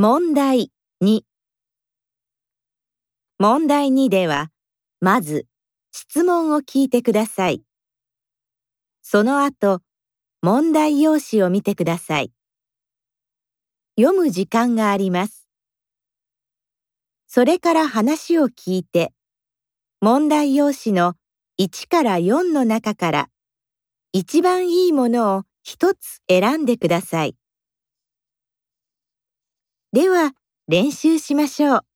問題2問題2では、まず質問を聞いてください。その後、問題用紙を見てください。読む時間があります。それから話を聞いて、問題用紙の1から4の中から一番いいものを一つ選んでください。では、練習しましょう。